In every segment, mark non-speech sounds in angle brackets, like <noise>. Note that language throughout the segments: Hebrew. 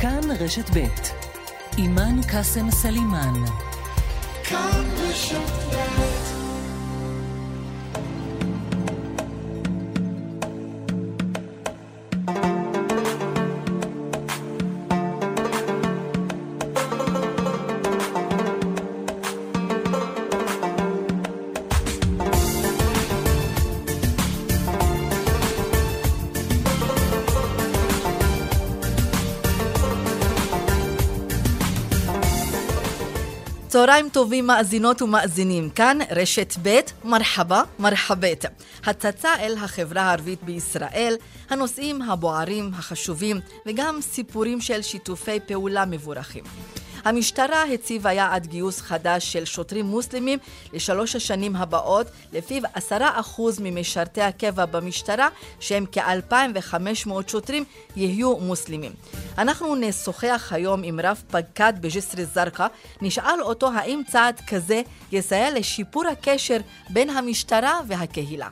כאן רשת ב' אימאן קאסם סלימאן. כאן רשת ב' צהריים טובים מאזינות ומאזינים, כאן רשת ב', מרחבה, מרחבת. הצצה אל החברה הערבית בישראל, הנושאים הבוערים, החשובים, וגם סיפורים של שיתופי פעולה מבורכים. המשטרה הציבה יעד גיוס חדש של שוטרים מוסלמים לשלוש השנים הבאות, לפיו עשרה אחוז ממשרתי הקבע במשטרה, שהם כ-2,500 שוטרים, יהיו מוסלמים. אנחנו נשוחח היום עם רב פקד בג'סר א-זרקא, נשאל אותו האם צעד כזה יסייע לשיפור הקשר בין המשטרה והקהילה.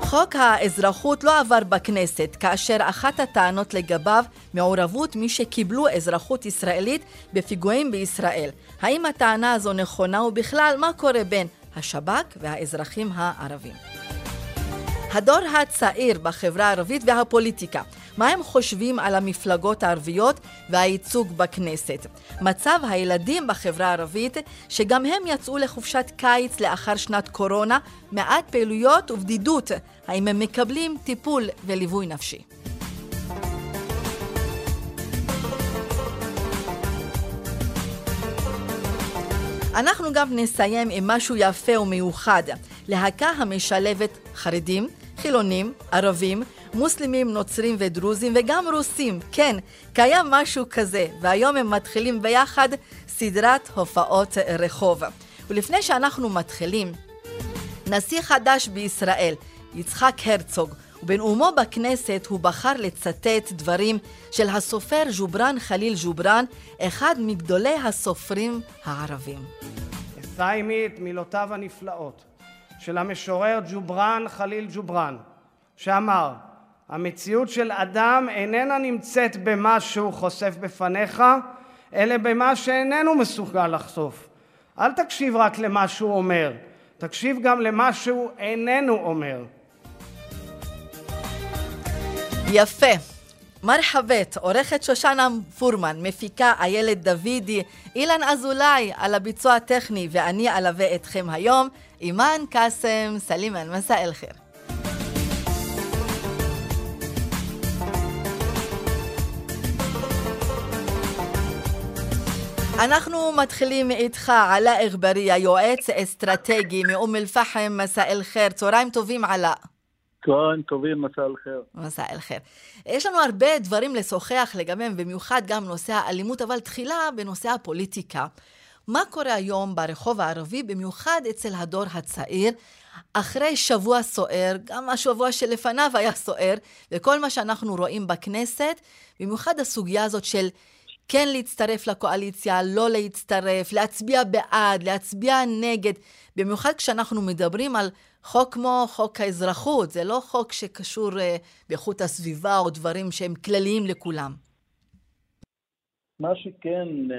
חוק האזרחות לא עבר בכנסת, כאשר אחת הטענות לגביו מעורבות מי שקיבלו אזרחות ישראלית בפיגועים בישראל. האם הטענה הזו נכונה ובכלל מה קורה בין השב"כ והאזרחים הערבים? הדור הצעיר בחברה הערבית והפוליטיקה, מה הם חושבים על המפלגות הערביות והייצוג בכנסת? מצב הילדים בחברה הערבית, שגם הם יצאו לחופשת קיץ לאחר שנת קורונה, מעט פעילויות ובדידות, האם הם מקבלים טיפול וליווי נפשי? אנחנו גם נסיים עם משהו יפה ומיוחד, להקה המשלבת חרדים, חילונים, ערבים, מוסלמים, נוצרים ודרוזים וגם רוסים. כן, קיים משהו כזה, והיום הם מתחילים ביחד סדרת הופעות רחוב. ולפני שאנחנו מתחילים, נשיא חדש בישראל, יצחק הרצוג, ובנאומו בכנסת הוא בחר לצטט דברים של הסופר ג'ובראן חליל ג'ובראן, אחד מגדולי הסופרים הערבים. אשא עימי את מילותיו הנפלאות של המשורר ג'ובראן חליל ג'ובראן, שאמר המציאות של אדם איננה נמצאת במה שהוא חושף בפניך, אלא במה שאיננו מסוגל לחשוף. אל תקשיב רק למה שהוא אומר, תקשיב גם למה שהוא איננו אומר. יפה. מרחבת, עורכת שושנה פורמן, מפיקה איילת דוידי, אילן אזולאי על הביצוע הטכני, ואני אלווה אתכם היום, אימאן קאסם סלימאן, מסע אל אנחנו מתחילים איתך, עלה אגבאריה, יועץ אסטרטגי מאום אל-פחם, מסע אל חיר. צהריים טובים, עלה. צהריים טובים, מסע אל חיר. מסע אל חיר. יש לנו הרבה דברים לשוחח לגביהם, במיוחד גם נושא האלימות, אבל תחילה בנושא הפוליטיקה. מה קורה היום ברחוב הערבי, במיוחד אצל הדור הצעיר, אחרי שבוע סוער, גם השבוע שלפניו היה סוער, וכל מה שאנחנו רואים בכנסת, במיוחד הסוגיה הזאת של כן להצטרף לקואליציה, לא להצטרף, להצביע בעד, להצביע נגד, במיוחד כשאנחנו מדברים על חוק כמו חוק האזרחות, זה לא חוק שקשור uh, באיכות הסביבה או דברים שהם כלליים לכולם. מה שכן, אה,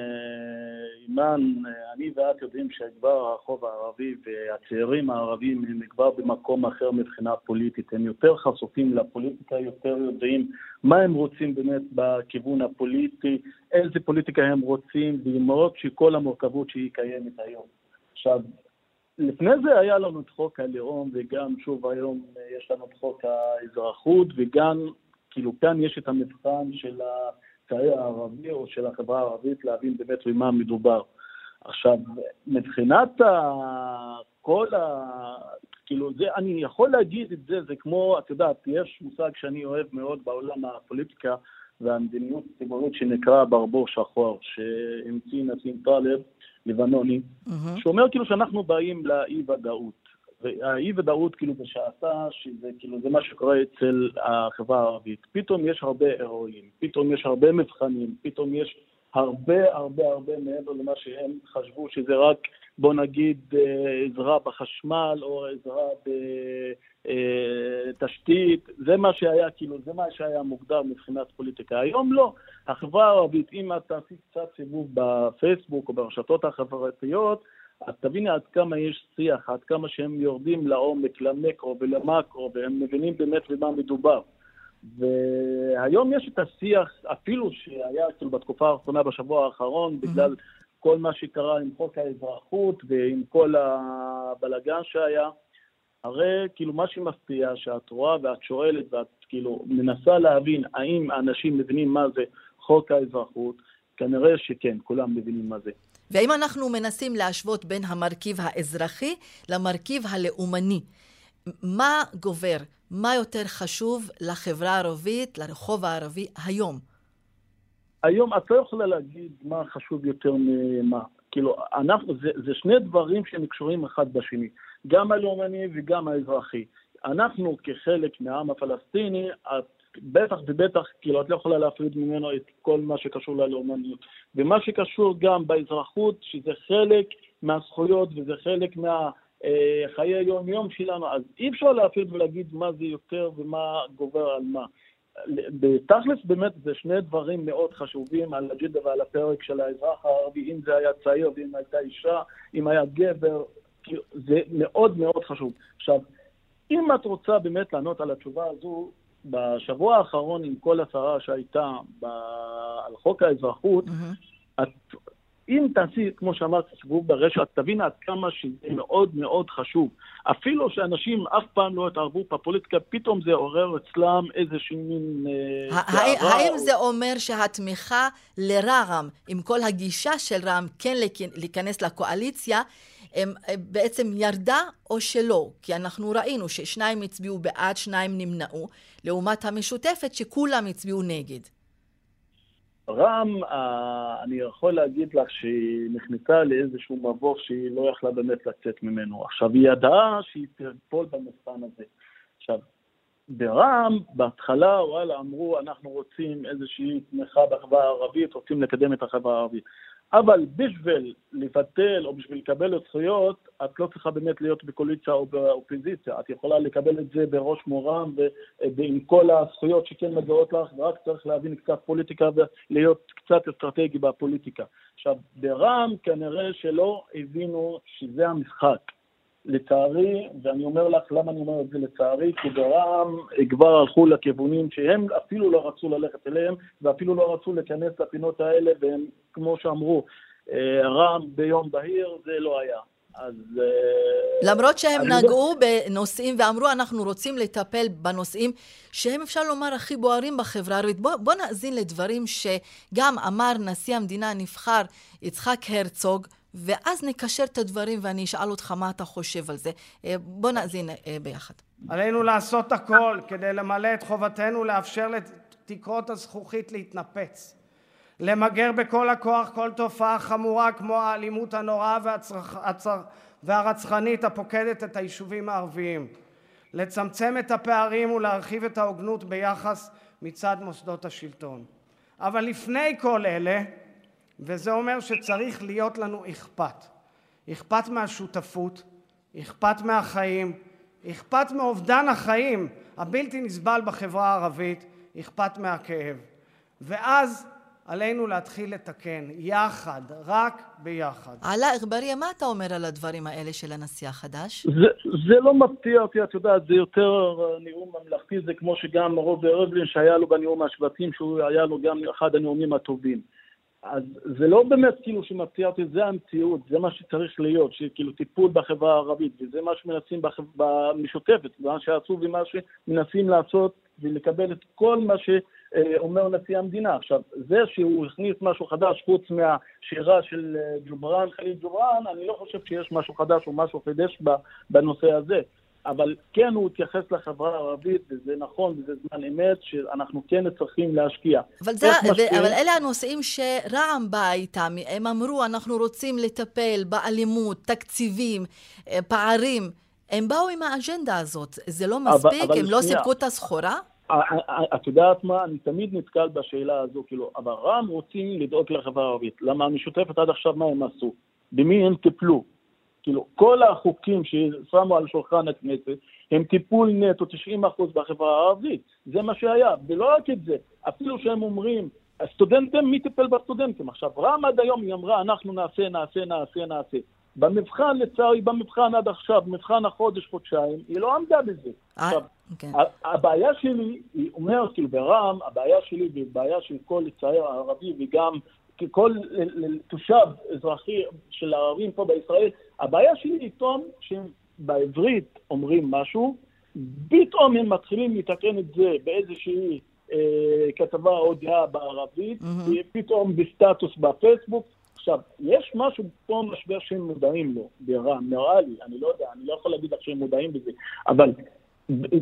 אימאן, אה, אני ואת יודעים שכבר הרחוב הערבי והצעירים הערבים הם כבר במקום אחר מבחינה פוליטית. הם יותר חשופים לפוליטיקה, יותר יודעים מה הם רוצים באמת בכיוון הפוליטי, איזה פוליטיקה הם רוצים, למרות שכל המורכבות שהיא קיימת היום. עכשיו, לפני זה היה לנו את חוק הלאום, וגם שוב היום יש לנו את חוק האזרחות, וגם, כאילו, כאן יש את המבחן של הצעיר הערבי או של החברה הערבית להבין באמת במה מדובר. עכשיו, מבחינת ה... כל ה... כאילו, זה, אני יכול להגיד את זה, זה כמו, את יודעת, יש מושג שאני אוהב מאוד בעולם הפוליטיקה והמדיניות הציבורית שנקרא ברבור שחור, שהמציא נסים טלב, לבנוני, mm-hmm. שאומר כאילו שאנחנו באים לאי-ודאות. והאי-ודאות כאילו בשעתה, שזה כאילו זה מה שקורה אצל החברה הערבית. פתאום יש הרבה אירועים, פתאום יש הרבה מבחנים, פתאום יש הרבה הרבה הרבה מעבר למה שהם חשבו שזה רק, בוא נגיד, אה, עזרה בחשמל או עזרה תשתית, זה מה שהיה, כאילו, זה מה שהיה מוגדר מבחינת פוליטיקה. היום לא. החברה הערבית, אם אתה תעשי קצת סיבוב בפייסבוק או ברשתות החברתיות, אז תביני עד כמה יש שיח, עד כמה שהם יורדים לעומק, למקרו ולמקרו, והם מבינים באמת במה מדובר. והיום יש את השיח, אפילו שהיה כאילו בתקופה האחרונה, בשבוע האחרון, mm-hmm. בגלל כל מה שקרה עם חוק האזרחות ועם כל הבלגן שהיה, הרי כאילו מה שמפתיע, שאת רואה ואת שואלת ואת כאילו מנסה להבין האם האנשים מבינים מה זה חוק האזרחות, כנראה שכן, כולם מבינים מה זה. והאם אנחנו מנסים להשוות בין המרכיב האזרחי למרכיב הלאומני? מה גובר? מה יותר חשוב לחברה הערבית, לרחוב הערבי היום? היום את לא יכולה להגיד מה חשוב יותר ממה. כאילו, אנחנו, זה, זה שני דברים שהם אחד בשני, גם הלאומני וגם האזרחי. אנחנו כחלק מהעם הפלסטיני, את בטח ובטח, כאילו, את לא יכולה להפריד ממנו את כל מה שקשור ללאומניות. ומה שקשור גם באזרחות, שזה חלק מהזכויות וזה חלק מהחיי אה, היום-יום שלנו, אז אי אפשר להפריד ולהגיד מה זה יותר ומה גובר על מה. בתכלס באמת זה שני דברים מאוד חשובים על הג'ידה ועל הפרק של האזרח הערבי, אם זה היה צעיר ואם הייתה אישה, אם היה גבר, כאילו, זה מאוד מאוד חשוב. עכשיו, אם את רוצה באמת לענות על התשובה הזו, בשבוע האחרון עם כל הצהרה שהייתה ב... על חוק האזרחות, mm-hmm. את, אם תעשי, כמו שאמרת, סיבוב ברשת, תבין עד כמה שזה מאוד מאוד חשוב. אפילו שאנשים אף פעם לא התערבו בפוליטיקה, פתאום זה עורר אצלם איזושהי מין... אה, האם זה אומר שהתמיכה לרע"מ, עם כל הגישה של רע"מ כן להיכנס לקואליציה, אה, בעצם ירדה או שלא? כי אנחנו ראינו ששניים הצביעו בעד, שניים נמנעו, לעומת המשותפת שכולם הצביעו נגד. רע"מ, אה, אני יכול להגיד לך שהיא נכנסה לאיזשהו מבוך שהיא לא יכלה באמת לצאת ממנו. עכשיו, היא ידעה שהיא תפול במבחן הזה. עכשיו, ברע"מ, בהתחלה, וואלה, אמרו, אנחנו רוצים איזושהי תמיכה בחברה הערבית, רוצים לקדם את החברה הערבית. אבל בשביל לבטל או בשביל לקבל את זכויות, את לא צריכה באמת להיות בקואליציה או באופוזיציה. את יכולה לקבל את זה בראש מורם ועם כל הזכויות שכן מגיעות לך, ורק צריך להבין קצת פוליטיקה ולהיות קצת אסטרטגי בפוליטיקה. עכשיו, ברע"מ כנראה שלא הבינו שזה המשחק. לצערי, ואני אומר לך למה אני אומר את זה לצערי, כי ברע"מ כבר הלכו לכיוונים שהם אפילו לא רצו ללכת אליהם, ואפילו לא רצו להיכנס לפינות האלה, והם, כמו שאמרו, אה, רע"מ ביום בהיר, זה לא היה. אז... אה, למרות שהם נגעו לא... בנושאים ואמרו, אנחנו רוצים לטפל בנושאים שהם, אפשר לומר, הכי בוערים בחברה הערבית. בוא, בוא נאזין לדברים שגם אמר נשיא המדינה הנבחר יצחק הרצוג, ואז נקשר את הדברים ואני אשאל אותך מה אתה חושב על זה. אה, בוא נאזין אה, ביחד. עלינו לעשות הכל כדי למלא את חובתנו לאפשר לתקרות הזכוכית להתנפץ. למגר בכל הכוח כל תופעה חמורה כמו האלימות הנוראה והצרח... הצר... והרצחנית הפוקדת את היישובים הערביים. לצמצם את הפערים ולהרחיב את ההוגנות ביחס מצד מוסדות השלטון. אבל לפני כל אלה וזה אומר שצריך להיות לנו אכפת. אכפת מהשותפות, אכפת מהחיים, אכפת מאובדן החיים הבלתי נסבל בחברה הערבית, אכפת מהכאב. ואז עלינו להתחיל לתקן, יחד, רק ביחד. עלה אגבאריה, מה אתה אומר על הדברים האלה של הנשיא החדש? זה, זה לא מפתיע אותי, את יודעת, זה יותר נאום ממלכתי, זה כמו שגם רובי ריבלין, שהיה לו בנאום השבטים, שהוא היה לו גם אחד הנאומים הטובים. אז זה לא באמת כאילו שמפתיע אותי, זה המציאות, זה מה שצריך להיות, שכאילו טיפול בחברה הערבית, וזה מה שמנסים בחב... במשותפת, מה שעשו ומה שמנסים לעשות ולקבל את כל מה שאומר נשיא המדינה. עכשיו, זה שהוא הכניס משהו חדש חוץ מהשירה של ג'ובראן, חליל ג'ובראן, אני לא חושב שיש משהו חדש או משהו חידש בנושא הזה. אבל כן הוא התייחס לחברה הערבית, וזה נכון, וזה זמן אמת, שאנחנו כן צריכים להשקיע. אבל, זה, ו- אבל אלה הנושאים שרע"מ באה איתם. הם אמרו, אנחנו רוצים לטפל באלימות, תקציבים, אה, פערים. הם באו עם האג'נדה הזאת. זה לא מספיק? אבל, אבל הם לא סיפקו את הסחורה? את יודעת מה, אני תמיד נתקל בשאלה הזו, כאילו, אבל רע"מ רוצים לדאוג לחברה הערבית. למה המשותפת עד עכשיו מה הם עשו? במי הם טיפלו? כאילו, כל החוקים ששמו על שולחן הכנסת, הם טיפול נטו 90% בחברה הערבית. זה מה שהיה. ולא רק את זה, אפילו שהם אומרים, הסטודנטים, מי טיפל בסטודנטים? עכשיו, רם עד היום היא אמרה, אנחנו נעשה, נעשה, נעשה, נעשה. במבחן, לצערי, במבחן עד עכשיו, מבחן החודש, חודשיים, היא לא עמדה בזה. אה, עכשיו, כן. הבעיה שלי, היא אומרת, כאילו, ברע"מ, הבעיה שלי והיא בעיה של כל צעיר ערבי וגם כל תושב אזרחי של ערבים פה בישראל, הבעיה שלי איתם שבעברית אומרים משהו, פתאום הם מתחילים לתקן את זה באיזושהי אה, כתבה או דעה בערבית, מהמם. פתאום בסטטוס בפייסבוק. עכשיו, יש משהו פה משבר שהם מודעים לו, ברע"מ, נראה לי, אני לא יודע, אני לא יכול להגיד לך שהם מודעים בזה, אבל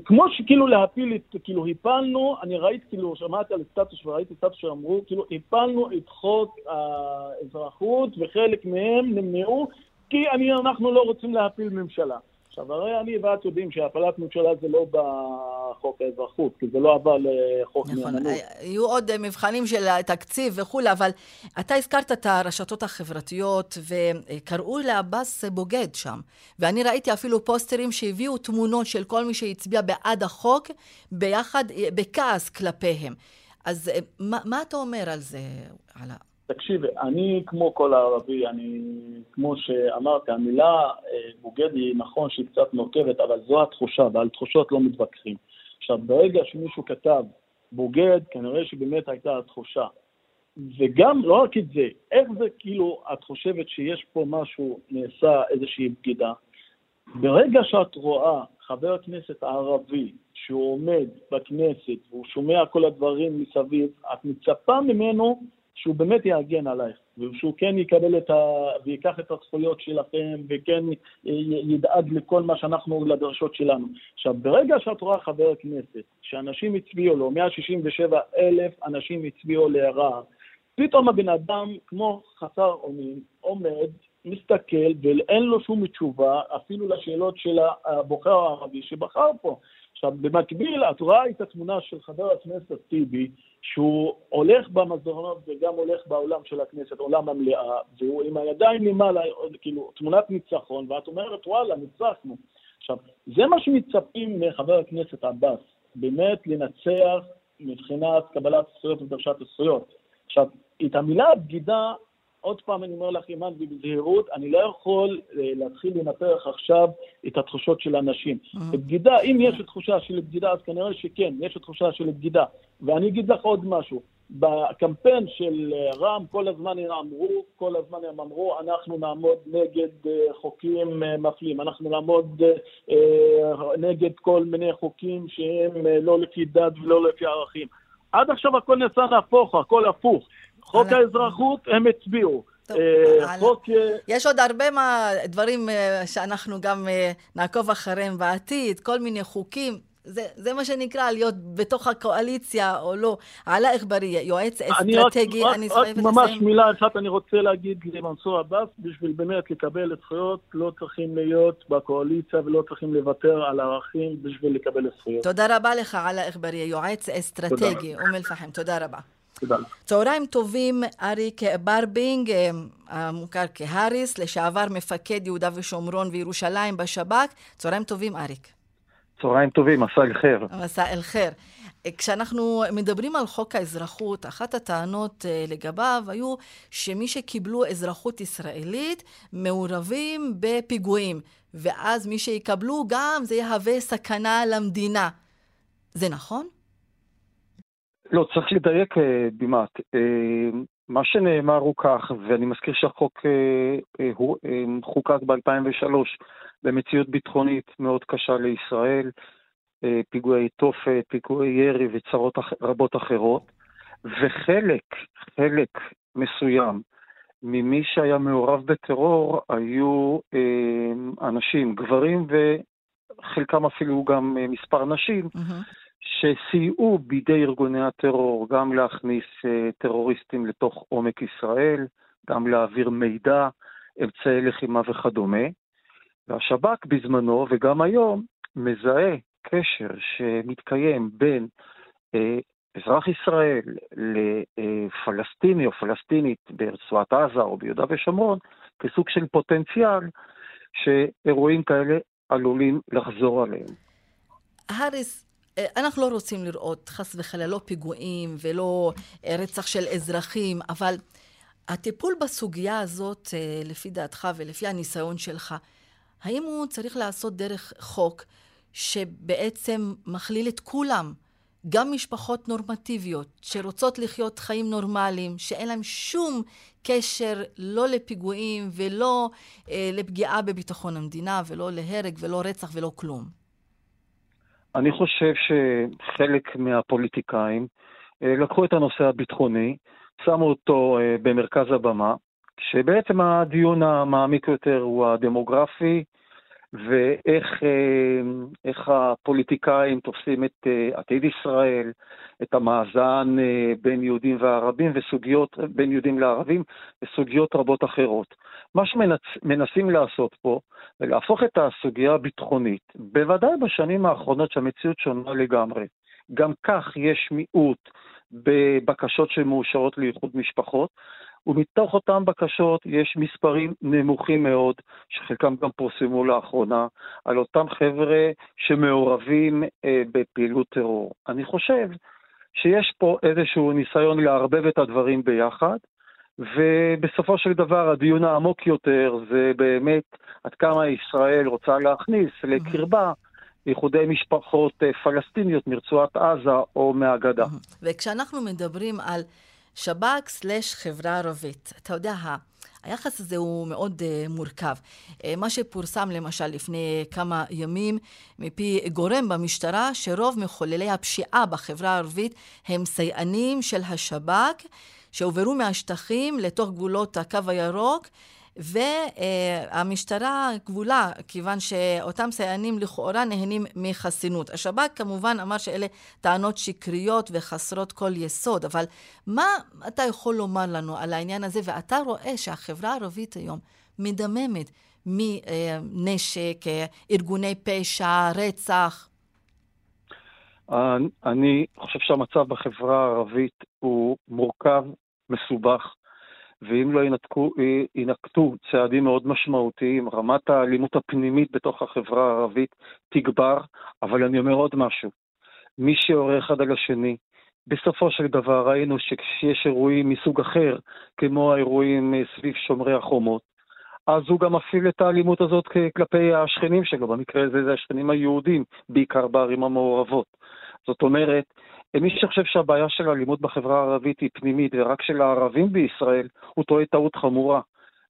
כמו שכאילו להפיל את, כאילו הפלנו, אני ראיתי, כאילו, שמעתי על סטטוס וראיתי סטטוס שאמרו, כאילו הפלנו את חוק האזרחות וחלק מהם נמנעו כי אני, אנחנו לא רוצים להפיל ממשלה. עכשיו, הרי אני ואת יודעים שהפלת ממשלה זה לא בחוק האזרחות, כי זה לא עבר לחוק נכון, נאמנות. היו עוד אה, מבחנים של תקציב וכולי, אבל אתה הזכרת את הרשתות החברתיות, וקראו לעבאס בוגד שם. ואני ראיתי אפילו פוסטרים שהביאו תמונות של כל מי שהצביע בעד החוק, ביחד, אה, בכעס כלפיהם. אז אה, מה, מה אתה אומר על זה, עלה? תקשיבי, אני כמו כל הערבי, אני, כמו שאמרתי, המילה אה, בוגד היא נכון שהיא קצת מורכבת, אבל זו התחושה, ועל תחושות לא מתווכחים. עכשיו, ברגע שמישהו כתב בוגד, כנראה שבאמת הייתה התחושה. וגם, לא רק את זה, איך זה כאילו, את חושבת שיש פה משהו, נעשה איזושהי בגידה? ברגע שאת רואה חבר כנסת ערבי שהוא עומד בכנסת והוא שומע כל הדברים מסביב, את מצפה ממנו שהוא באמת יגן עלייך, ושהוא כן יקבל את ה... ויקח את הזכויות שלכם, וכן ידאג לכל מה שאנחנו, לדרשות שלנו. עכשיו, ברגע שאת רואה חבר כנסת, שאנשים הצביעו לו, 167 אלף אנשים הצביעו לרע, פתאום הבן אדם, כמו חסר אונים, עומד, מסתכל, ואין לו שום תשובה, אפילו לשאלות של הבוחר הערבי שבחר פה. עכשיו, במקביל, את רואה את התמונה של חבר הכנסת טיבי, שהוא הולך במסדרונות וגם הולך בעולם של הכנסת, עולם המליאה, והוא עם הידיים למעלה, כאילו, תמונת ניצחון, ואת אומרת, וואלה, ניצחנו. עכשיו, זה מה שמצפים מחבר הכנסת עבאס, באמת לנצח מבחינת קבלת זכויות ודרשת הזכויות. עכשיו, את המילה בגידה, עוד פעם אני אומר לך, אימאן, ובזהירות, אני לא יכול אה, להתחיל לנתח עכשיו את התחושות של האנשים. Mm. בגידה, אם יש תחושה של בגידה, אז כנראה שכן, יש תחושה של בגידה. ואני אגיד לך עוד משהו, בקמפיין של אה, רע"מ כל הזמן הם אמרו, כל הזמן הם אמרו, אנחנו נעמוד נגד אה, חוקים אה, מפלים, אנחנו נעמוד אה, אה, נגד כל מיני חוקים שהם אה, לא לפי דת ולא לפי ערכים. עד עכשיו הכל נעשה נהפוך, הכל הפוך. חוק. האזרחות, הם הצביעו. טוב, אה. חוק... יש עוד הרבה מה, דברים אה, שאנחנו גם אה, נעקוב אחריהם בעתיד, כל מיני חוקים. זה, זה מה שנקרא להיות בתוך הקואליציה או לא. עלה אגבאריה, יועץ אני רק, אסטרטגי, רק, אני רק חייבת ממש לסיים. מילה אחת אני רוצה להגיד למנסור עבאס, בשביל באמת לקבל זכויות, לא צריכים להיות בקואליציה ולא צריכים לוותר על ערכים בשביל לקבל זכויות. תודה רבה לך, עלה אגבאריה, יועץ אסטרטגי, אום אל-פחם, תודה רבה. תודה. צהריים טובים, אריק ברבינג, אה, המוכר כהריס, לשעבר מפקד יהודה ושומרון וירושלים בשב"כ. צהריים טובים, אריק. צהריים טובים, מסע אל-חיר. מסע אל-חיר. כשאנחנו מדברים על חוק האזרחות, אחת הטענות אה, לגביו היו שמי שקיבלו אזרחות ישראלית מעורבים בפיגועים, ואז מי שיקבלו גם זה יהווה סכנה למדינה. זה נכון? לא, צריך לדייק אה, במעט. אה, מה שנאמר הוא כך, ואני מזכיר שהחוק אה, הוא חוקק ב-2003 במציאות ביטחונית מאוד קשה לישראל, פיגועי תופת, פיגועי ירי וצרות רבות אחרות, וחלק, חלק מסוים ממי שהיה מעורב בטרור היו אנשים, גברים וחלקם אפילו גם מספר נשים, מהמם. שסייעו בידי ארגוני הטרור גם להכניס אה, טרוריסטים לתוך עומק ישראל, גם להעביר מידע, אמצעי לחימה וכדומה. והשב"כ בזמנו וגם היום מזהה קשר שמתקיים בין אה, אזרח ישראל לפלסטיני או פלסטינית ברצועת עזה או ביהודה ושומרון כסוג של פוטנציאל שאירועים כאלה עלולים לחזור עליהם. האריס, אה, אנחנו לא רוצים לראות, חס וחלילה, לא פיגועים ולא אה, רצח של אזרחים, אבל הטיפול בסוגיה הזאת, אה, לפי דעתך ולפי הניסיון שלך, האם הוא צריך לעשות דרך חוק שבעצם מכליל את כולם, גם משפחות נורמטיביות שרוצות לחיות חיים נורמליים, שאין להם שום קשר לא לפיגועים ולא אה, לפגיעה בביטחון המדינה ולא להרג ולא רצח ולא כלום? אני חושב שחלק מהפוליטיקאים אה, לקחו את הנושא הביטחוני, שמו אותו אה, במרכז הבמה, שבעצם הדיון המעמיק יותר הוא הדמוגרפי, ואיך אה, הפוליטיקאים תופסים את עתיד ישראל, את המאזן בין יהודים וערבים וסוגיות, בין יהודים לערבים וסוגיות רבות אחרות. מה שמנסים לעשות פה זה להפוך את הסוגיה הביטחונית, בוודאי בשנים האחרונות שהמציאות שונה לגמרי. גם כך יש מיעוט בבקשות שמאושרות לאיחוד משפחות, ומתוך אותן בקשות יש מספרים נמוכים מאוד, שחלקם גם פורסמו לאחרונה, על אותם חבר'ה שמעורבים אה, בפעילות טרור. אני חושב שיש פה איזשהו ניסיון לערבב את הדברים ביחד, ובסופו של דבר הדיון העמוק יותר זה באמת עד כמה ישראל רוצה להכניס לקרבה איחודי משפחות אה, פלסטיניות מרצועת עזה או מהגדה. וכשאנחנו מדברים על שב"כ סלש חברה ערבית, אתה יודע, היחס הזה הוא מאוד uh, מורכב. Uh, מה שפורסם למשל לפני כמה ימים מפי גורם במשטרה, שרוב מחוללי הפשיעה בחברה הערבית הם סייענים של השב"כ, שהועברו מהשטחים לתוך גבולות הקו הירוק. והמשטרה גבולה, כיוון שאותם סייענים לכאורה נהנים מחסינות. השב"כ כמובן אמר שאלה טענות שקריות וחסרות כל יסוד, אבל מה אתה יכול לומר לנו על העניין הזה? ואתה רואה שהחברה הערבית היום מדממת מנשק, ארגוני פשע, רצח. אני חושב שהמצב בחברה הערבית הוא מורכב, מסובך, ואם לא ינתקו, ינקטו צעדים מאוד משמעותיים, רמת האלימות הפנימית בתוך החברה הערבית תגבר, אבל אני אומר עוד משהו, מי שיורה אחד על השני, בסופו של דבר ראינו שכשיש אירועים מסוג אחר, כמו האירועים אה, סביב שומרי החומות, אז הוא גם מפעיל את האלימות הזאת כלפי השכנים שלו, במקרה הזה זה השכנים היהודים, בעיקר בערים המעורבות. זאת אומרת, מי שחושב שהבעיה של האלימות בחברה הערבית היא פנימית ורק של הערבים בישראל, הוא טועה טעות חמורה.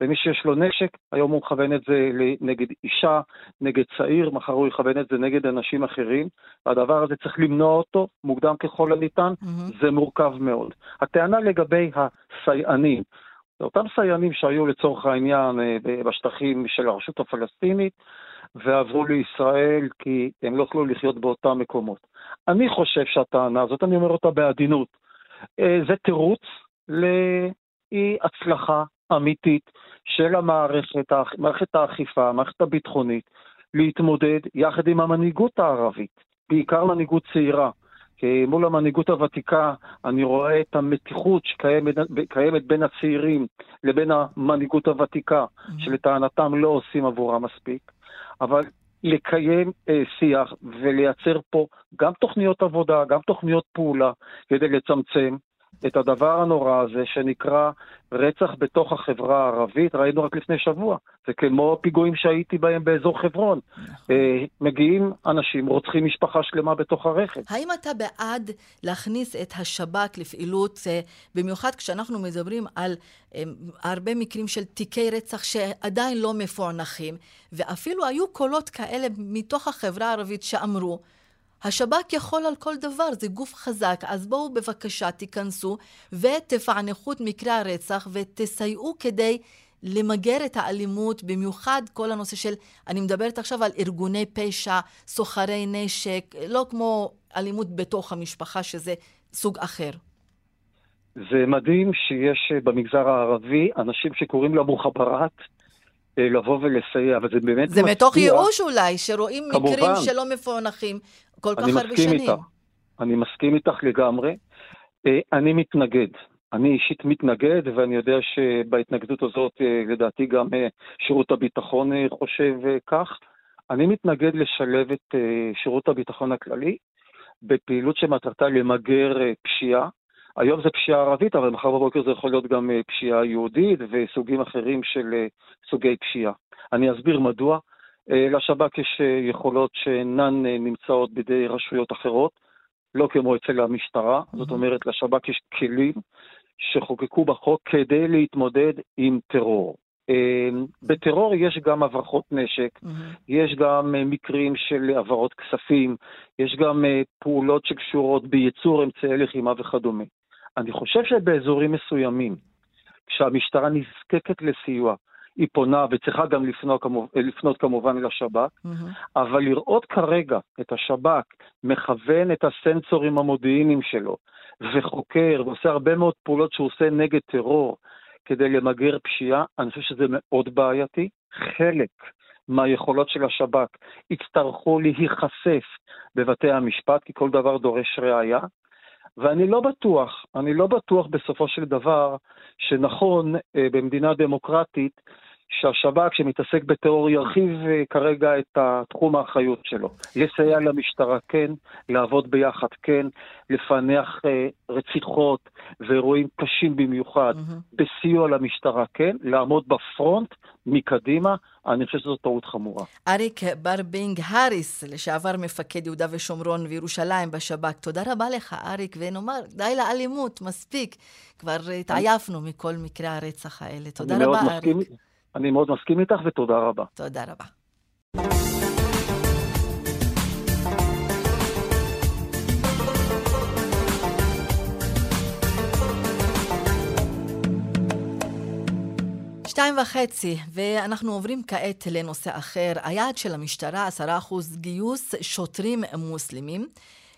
ומי שיש לו נשק, היום הוא מכוון את זה נגד אישה, נגד צעיר, מחר הוא יכוון את זה נגד אנשים אחרים, והדבר הזה צריך למנוע אותו מוקדם ככל הניתן, mm-hmm. זה מורכב מאוד. הטענה לגבי הסייענים, אותם סייענים שהיו לצורך העניין אה, בשטחים של הרשות הפלסטינית, ועברו לישראל כי הם לא יכלו לחיות באותם מקומות. אני חושב שהטענה הזאת, אני אומר אותה בעדינות, אה, זה תירוץ לאי הצלחה אמיתית של המערכת, מערכת האכיפה, המערכת הביטחונית, להתמודד יחד עם המנהיגות הערבית, בעיקר מנהיגות צעירה. כי מול המנהיגות הוותיקה אני רואה את המתיחות שקיימת בין הצעירים לבין המנהיגות הוותיקה, mm-hmm. שלטענתם לא עושים עבורה מספיק. אבל לקיים אה, שיח ולייצר פה גם תוכניות עבודה, גם תוכניות פעולה, כדי לצמצם את הדבר הנורא הזה שנקרא רצח בתוך החברה הערבית, ראינו רק לפני שבוע, זה כמו פיגועים שהייתי בהם באזור חברון. נכון. אה, מגיעים אנשים, רוצחים משפחה שלמה בתוך הרכב. האם אתה בעד להכניס את השב"כ לפעילות, אה, במיוחד כשאנחנו מדברים על אה, הרבה מקרים של תיקי רצח שעדיין לא מפוענחים, ואפילו היו קולות כאלה מתוך החברה הערבית שאמרו, השב"כ יכול על כל דבר, זה גוף חזק, אז בואו בבקשה תיכנסו ותפענחו את מקרי הרצח ותסייעו כדי למגר את האלימות, במיוחד כל הנושא של, אני מדברת עכשיו על ארגוני פשע, סוחרי נשק, לא כמו אלימות בתוך המשפחה, שזה סוג אחר. זה מדהים שיש במגזר הערבי אנשים שקוראים למוחברת אה, לבוא ולסייע, אבל זה באמת זה מצביע... מתוך ייאוש אולי, שרואים כמובן, מקרים שלא מפוענחים כל כך הרבה שנים. איתך. אני מסכים איתך לגמרי. אה, אני מתנגד. אני אישית מתנגד, ואני יודע שבהתנגדות הזאת, אה, לדעתי גם שירות הביטחון חושב כך. אני מתנגד לשלב את שירות הביטחון הכללי בפעילות שמטרתה למגר פשיעה. היום זה פשיעה ערבית, אבל מחר בבוקר זה יכול להיות גם פשיעה יהודית וסוגים אחרים של סוגי פשיעה. אני אסביר מדוע. לשב"כ יש יכולות שאינן נמצאות בידי רשויות אחרות, לא כמו אצל המשטרה. Mm-hmm. זאת אומרת, לשב"כ יש כלים שחוקקו בחוק כדי להתמודד עם טרור. בטרור יש גם הברחות נשק, mm-hmm. יש גם אה, מקרים של העברות כספים, יש גם אה, פעולות שקשורות בייצור אמצעי לחימה וכדומה. אני חושב שבאזורים מסוימים, כשהמשטרה נזקקת לסיוע, היא פונה וצריכה גם לפנות, אה, לפנות כמובן לשב"כ, mm-hmm. אבל לראות כרגע את השב"כ מכוון את הסנסורים המודיעיניים שלו וחוקר ועושה הרבה מאוד פעולות שהוא עושה נגד טרור כדי למגר פשיעה, אני חושב שזה מאוד בעייתי. חלק מהיכולות של השב"כ יצטרכו להיחשף בבתי המשפט, כי כל דבר דורש ראייה. ואני לא בטוח, אני לא בטוח בסופו של דבר שנכון אה, במדינה דמוקרטית שהשב"כ שמתעסק בטרור ירחיב אה, כרגע את תחום האחריות שלו. לסייע למשטרה כן, לעבוד ביחד כן, לפענח אה, רציחות ואירועים קשים במיוחד mm-hmm. בסיוע למשטרה כן, לעמוד בפרונט מקדימה, אני חושב שזו טעות חמורה. אריק ברבינג האריס, לשעבר מפקד יהודה ושומרון וירושלים בשב"כ, תודה רבה לך, אריק, ונאמר, די לאלימות, מספיק. כבר התעייפנו מכל מקרי הרצח האלה. תודה רבה, אריק. מסכים. אני מאוד מסכים איתך ותודה רבה. תודה רבה. שתיים וחצי, ואנחנו עוברים כעת לנושא אחר. היעד של המשטרה, עשרה אחוז גיוס שוטרים מוסלמים.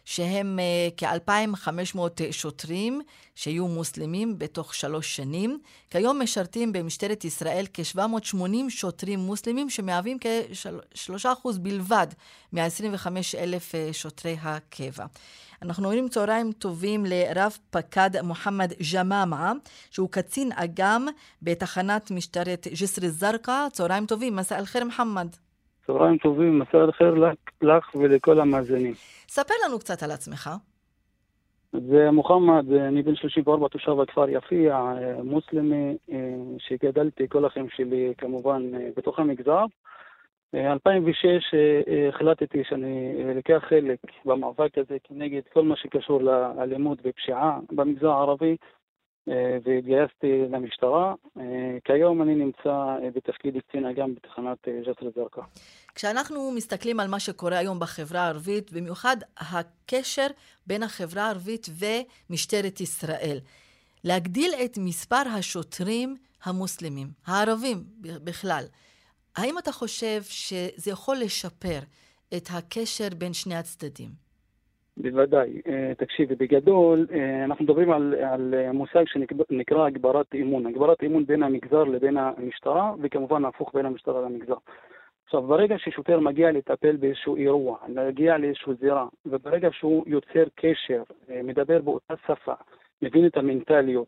שהם אה, כ-2,500 שוטרים שיהיו מוסלמים בתוך שלוש שנים. כיום משרתים במשטרת ישראל כ-780 שוטרים מוסלמים, שמהווים כ-3% בלבד מה-25,000 אה, שוטרי הקבע. אנחנו אומרים צהריים טובים לרב פקד מוחמד ג'מאמה, שהוא קצין אג"ם בתחנת משטרת ג'סר א-זרקא. צהריים טובים, מסע אל-חיר מוחמד. צהריים טובים, מסע אל-חיר לך ולכל המאזינים. ספר לנו קצת על עצמך. זה מוחמד, אני בן 34, תושב הכפר יפיע, מוסלמי, שגדלתי כל החיים שלי כמובן בתוך המגזר. 2006 החלטתי שאני אקח חלק במאבק הזה כנגד כל מה שקשור לאלימות ופשיעה במגזר הערבי. אה, והתגייסתי למשטרה. אה, כיום אני נמצא אה, בתפקיד קצין אג"ם בתחנת ג'סר א-זרקא. כשאנחנו מסתכלים על מה שקורה היום בחברה הערבית, במיוחד הקשר בין החברה הערבית ומשטרת ישראל, להגדיל את מספר השוטרים המוסלמים, הערבים בכלל, האם אתה חושב שזה יכול לשפר את הקשר בין שני הצדדים? בוודאי. אה, תקשיבי, בגדול, אה, אנחנו מדברים על, על מושג שנקרא הגברת אמון. הגברת אמון בין המגזר לבין המשטרה, וכמובן הפוך בין המשטרה למגזר. עכשיו, ברגע ששוטר מגיע לטפל באיזשהו אירוע, מגיע לאיזשהו זירה, וברגע שהוא יוצר קשר, אה, מדבר באותה שפה, מבין את המנטליות,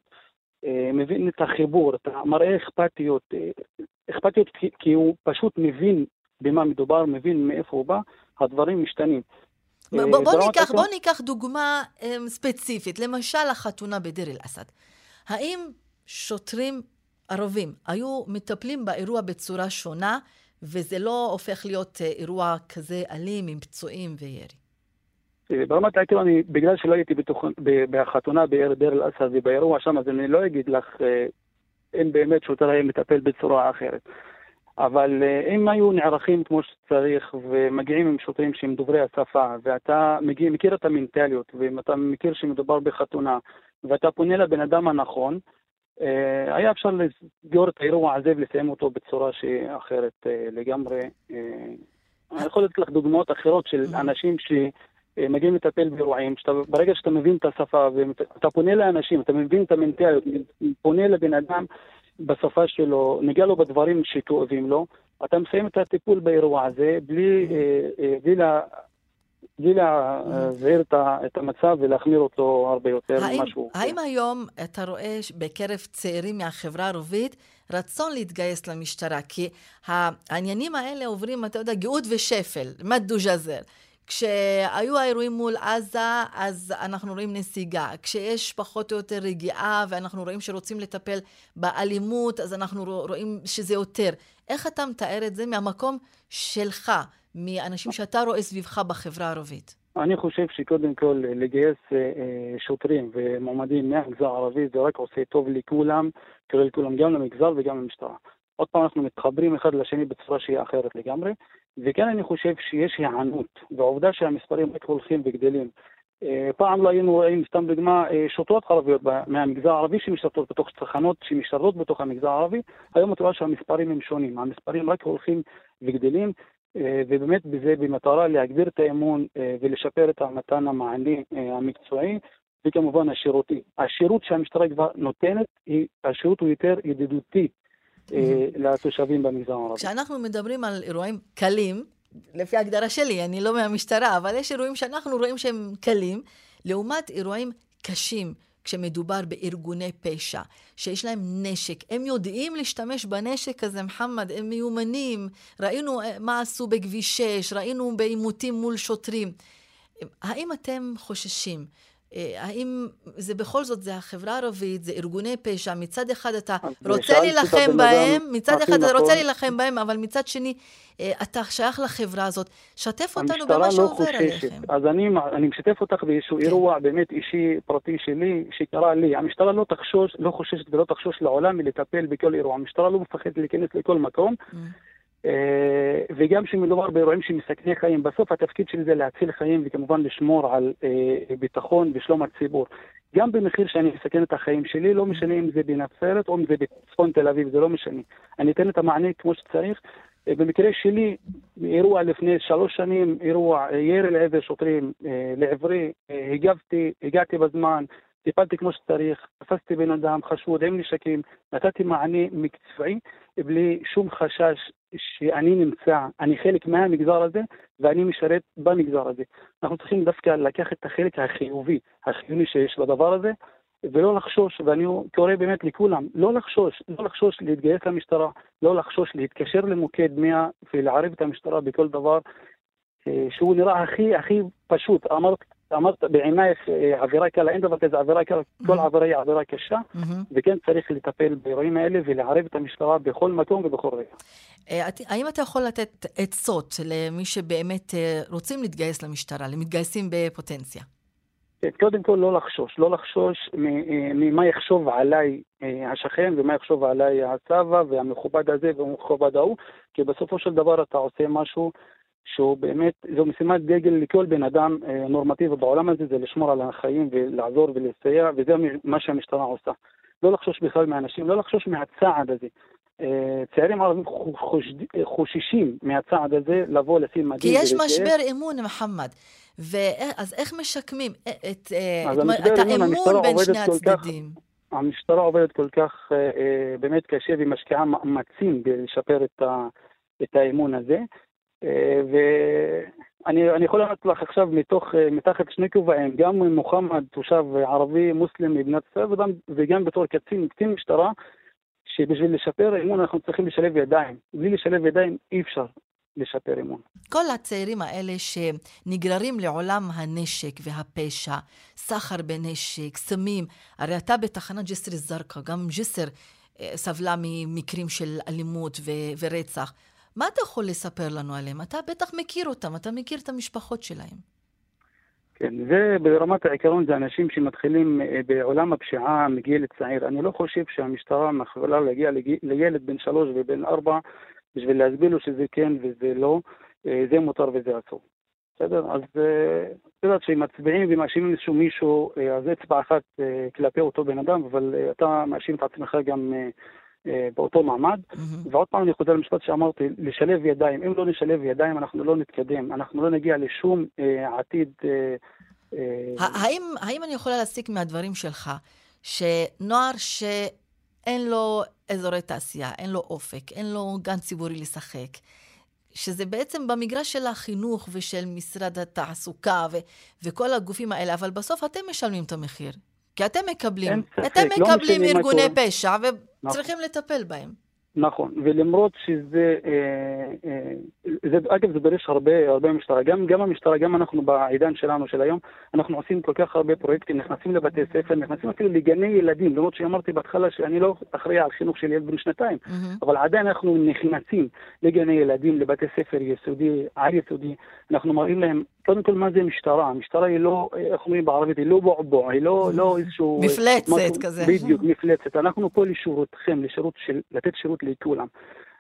מבין את החיבור, את המראה אכפתיות, אכפתיות כי הוא פשוט מבין במה מדובר, מבין מאיפה הוא בא, הדברים משתנים. בוא, בוא, ניקח, בוא ניקח דוגמה um, ספציפית, למשל החתונה בדיר אל-אסד. האם שוטרים ערבים היו מטפלים באירוע בצורה שונה, וזה לא הופך להיות uh, אירוע כזה אלים עם פצועים וירי? אה, ברמת העיקר, אני, בגלל שלא הייתי בתוך, בחתונה בדיר אל-אסד ובאירוע שם, אז אני לא אגיד לך אם באמת שוטר היה מטפל בצורה אחרת. אבל אה, אם היו נערכים כמו שצריך ומגיעים עם שוטרים שהם דוברי השפה ואתה מגיע, מכיר את המנטליות ואם אתה מכיר שמדובר בחתונה ואתה פונה לבן אדם הנכון, אה, היה אפשר לסגור את האירוע הזה ולסיים אותו בצורה שהיא אחרת אה, לגמרי. אני יכול לתת לך דוגמאות אחרות של אנשים שמגיעים לטפל באירועים, שאתה, ברגע שאתה מבין את השפה ואתה פונה לאנשים, אתה מבין את המנטליות, פונה לבן אדם בשפה שלו, ניגע לו בדברים שכואבים לו, אתה מסיים את הטיפול באירוע הזה בלי, אה, אה, בלי, לה, בלי להבהיר את המצב ולהחמיר אותו הרבה יותר ממה שהוא. האם היום אתה רואה בקרב צעירים מהחברה הערבית רצון להתגייס למשטרה, כי העניינים האלה עוברים, אתה יודע, גאות ושפל, מדו ג'זר. כשהיו האירועים מול עזה, אז אנחנו רואים נסיגה. כשיש פחות או יותר רגיעה, ואנחנו רואים שרוצים לטפל באלימות, אז אנחנו רואים שזה יותר. איך אתה מתאר את זה מהמקום שלך, מאנשים שאתה רואה סביבך בחברה הערבית? אני חושב שקודם כל לגייס אה, אה, שוטרים ומועמדים מהמגזר הערבי זה רק עושה טוב לכולם, כולל לכולם, גם למגזר וגם למשטרה. עוד פעם אנחנו מתחברים אחד לשני בצורה שהיא אחרת לגמרי, וכאן אני חושב שיש היענות, והעובדה שהמספרים רק הולכים וגדלים. אה, פעם לא היינו רואים, סתם דוגמה, שוטרות ערביות מהמגזר הערבי שמשתתפות בתוך צרכנות שמשתתפות בתוך המגזר הערבי, היום את רואה שהמספרים הם שונים, המספרים רק הולכים וגדלים, אה, ובאמת בזה במטרה להגביר את האמון אה, ולשפר את מתן המענה אה, המקצועי וכמובן השירותי. השירות שהמשטרה כבר נותנת, השירות הוא יותר ידידותי לתושבים במגזר הערבי. כשאנחנו מדברים על אירועים קלים, לפי ההגדרה שלי, אני לא מהמשטרה, אבל יש אירועים שאנחנו רואים שהם קלים, לעומת אירועים קשים, כשמדובר בארגוני פשע, שיש להם נשק. הם יודעים להשתמש בנשק הזה, מוחמד, הם מיומנים. ראינו אה, מה עשו בכביש 6, ראינו בעימותים מול שוטרים. האם אתם חוששים אה, האם זה בכל זאת, זה החברה הערבית, זה ארגוני פשע, מצד אחד אתה רוצה להילחם בהם, מצד אחד אתה רוצה להילחם בהם, אבל מצד שני אה, אתה שייך לחברה הזאת. שתף אותנו במה לא שעובר עליכם. אז אני, אני משתף אותך באיזשהו כן. אירוע באמת אישי, פרטי שלי, שקרה לי. המשטרה לא תחשוש, לא חוששת ולא תחשוש לעולם מלטפל בכל אירוע. המשטרה לא מפחדת להיכנס לכל מקום. Mm. אה, וגם כשמדובר באירועים שמסכני חיים, בסוף התפקיד שלי זה להציל חיים וכמובן לשמור על אה, ביטחון ושלום הציבור. גם במחיר שאני מסכן את החיים שלי, לא משנה אם זה בנצרת או אם זה בצפון תל אביב, זה לא משנה. אני אתן את המענה כמו שצריך. אה, במקרה שלי, אירוע לפני שלוש שנים, אירוע ירי לעבר שוטרים לעברי, הגבתי, הגעתי בזמן, טיפלתי כמו שצריך, תפסתי בן אדם חשוד עם נשקים, נתתי מענה מקצועי בלי שום חשש שאני נמצא, אני חלק מהמגזר הזה ואני משרת במגזר הזה. אנחנו צריכים דווקא לקחת את החלק החיובי, החיוני שיש בדבר הזה, ולא לחשוש, ואני קורא באמת לכולם, לא לחשוש, לא לחשוש להתגייס למשטרה, לא לחשוש להתקשר למוקד 100 ולערב את המשטרה בכל דבר שהוא נראה הכי הכי פשוט. אמרת אמרת בעינייך אה, עבירה קלה, אין דבר כזה עבירה קלה, כל עבירה היא עבירה קשה, וכן צריך לטפל באירועים האלה ולערב את המשטרה בכל מקום ובכל רגע. אה, האם אתה יכול לתת עצות למי שבאמת אה, רוצים להתגייס למשטרה, למתגייסים בפוטנציה? כן, קודם כל לא לחשוש, לא לחשוש ממה יחשוב עליי השכן ומה יחשוב עליי הצבא והמכובד הזה והמכובד ההוא, כי בסופו של דבר אתה עושה משהו שהוא באמת, זו משימת דגל לכל בן אדם אה, נורמטיבי בעולם הזה, זה לשמור על החיים ולעזור ולסייע, וזה מה שהמשטרה עושה. לא לחשוש בכלל מאנשים, לא לחשוש מהצעד הזה. אה, צעירים ערבים חוששים מהצעד הזה לבוא לשים מדים. כי יש משבר אמון, מוחמד. אז איך משקמים את, את האמון בין שני הצדדים? המשטרה עובדת כל כך באמת קשה ומשקיעה מאמצים לשפר את, את האמון הזה. אה, ואני יכול לענות לך עכשיו מתוך, אה, מתחת שני כובעים, גם מוחמד, תושב ערבי מוסלם מבנת ישראל, וגם, וגם בתור קצין, קצין משטרה, שבשביל לשפר אמון אנחנו צריכים לשלב ידיים. בלי לשלב ידיים אי אפשר לשפר אמון. כל הצעירים האלה שנגררים לעולם הנשק והפשע, סחר בנשק, סמים, הרי אתה בתחנת ג'סר א-זרקא, גם ג'סר אה, סבלה ממקרים של אלימות ו- ורצח. מה אתה יכול לספר לנו עליהם? אתה בטח מכיר אותם, אתה מכיר את המשפחות שלהם. כן, זה ברמת העיקרון זה אנשים שמתחילים אה, בעולם הפשיעה מגיל צעיר. אני לא חושב שהמשטרה יכולה להגיע לילד בן שלוש ובן ארבע בשביל להסביר לו שזה כן וזה לא, אה, זה מותר וזה אסור. בסדר? אז אה, את יודעת שמצביעים ומאשימים איזשהו מישהו, אז אצבע אחת כלפי אותו בן אדם, אבל אתה מאשים את עצמך גם באותו מעמד. Mm-hmm. ועוד פעם אני חוזר למשפט שאמרתי, לשלב ידיים. אם לא נשלב ידיים, אנחנו לא נתקדם, אנחנו לא נגיע לשום אה, עתיד. אה, אה... האם, האם אני יכולה להסיק מהדברים שלך, שנוער שאין לו אזורי תעשייה, אין לו אופק, אין לו גן ציבורי לשחק, שזה בעצם במגרש של החינוך ושל משרד התעסוקה ו- וכל הגופים האלה, אבל בסוף אתם משלמים את המחיר. כי אתם מקבלים, אתם לא מקבלים ארגוני פשע, נכון. צריכים לטפל בהם. נכון, ולמרות שזה, אה, אה, זה, אגב זה דורש הרבה, הרבה משטרה, גם, גם המשטרה, גם אנחנו בעידן שלנו של היום, אנחנו עושים כל כך הרבה פרויקטים, נכנסים לבתי ספר, נכנסים אפילו לגני ילדים, למרות שאמרתי בהתחלה שאני לא אחראי על חינוך של ילד בן שנתיים, מהמם. אבל עדיין אנחנו נכנסים לגני ילדים, לבתי ספר יסודי, על יסודי, אנחנו מראים להם, קודם כל מה זה משטרה, המשטרה היא לא, איך אומרים בערבית, היא לא בועבוע, היא לא, לא איזשהו... מפלצת משהו- כזה. בדיוק, מפלצת. אנחנו פה לשירותכם, לשירות של, לתת שירות לכולם.